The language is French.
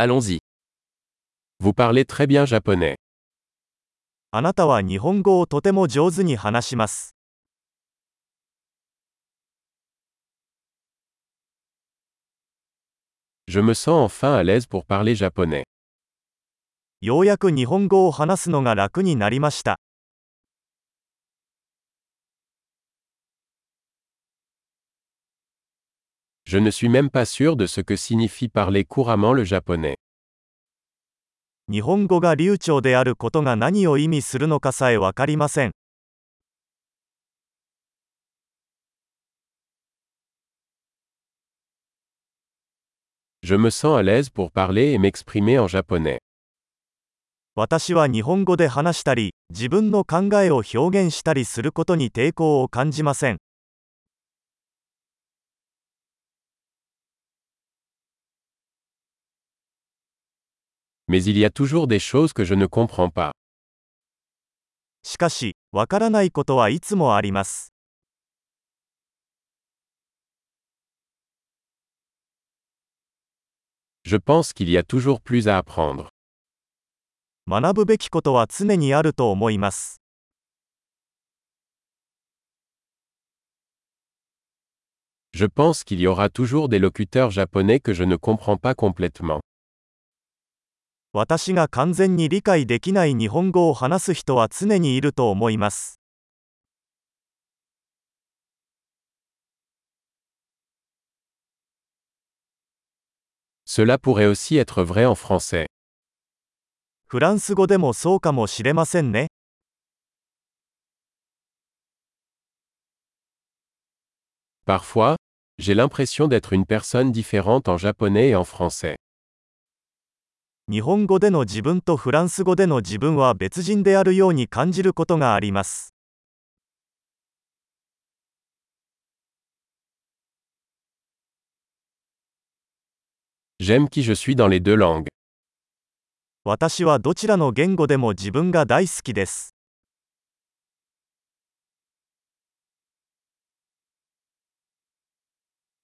Allons-y. Vous parlez très bien japonais. あなたは日本語をとても上手に話します。 Je me sens enfin à l'aise pour parler japonais. ようやく日本語を話すのが楽になりました。 Je ne suis même pas sûr de ce que signifie parler couramment le japonais. 日本語が流暢であることが何を意味するのかさえわかりません。 Je me sens à l'aise pour parler et m'exprimer en japonais. 私は日本語で話したり、自分の考えを表現したりすることに抵抗を感じません。 Mais il y a toujours des choses que je ne comprends pas. しかし、わからないことはいつもあります。 Je pense qu'il y a toujours plus à apprendre. 学ぶべきことは常にあると思います。 Je pense qu'il y aura toujours des locuteurs japonais que je ne comprends pas complètement. 私が完全に理解できない日本語を話す人は常にいると思います。Cela pourrait aussi être vrai en français. フランス語でもそうかもしれませんね。Parfois, j'ai l'impression d'être une personne différente en japonais et en français. 日本語での自分とフランス語での自分は別人であるように感じることがあります。J'aime qui je suis dans les deux langues. 私はどちらの言語でも自分が大好きです。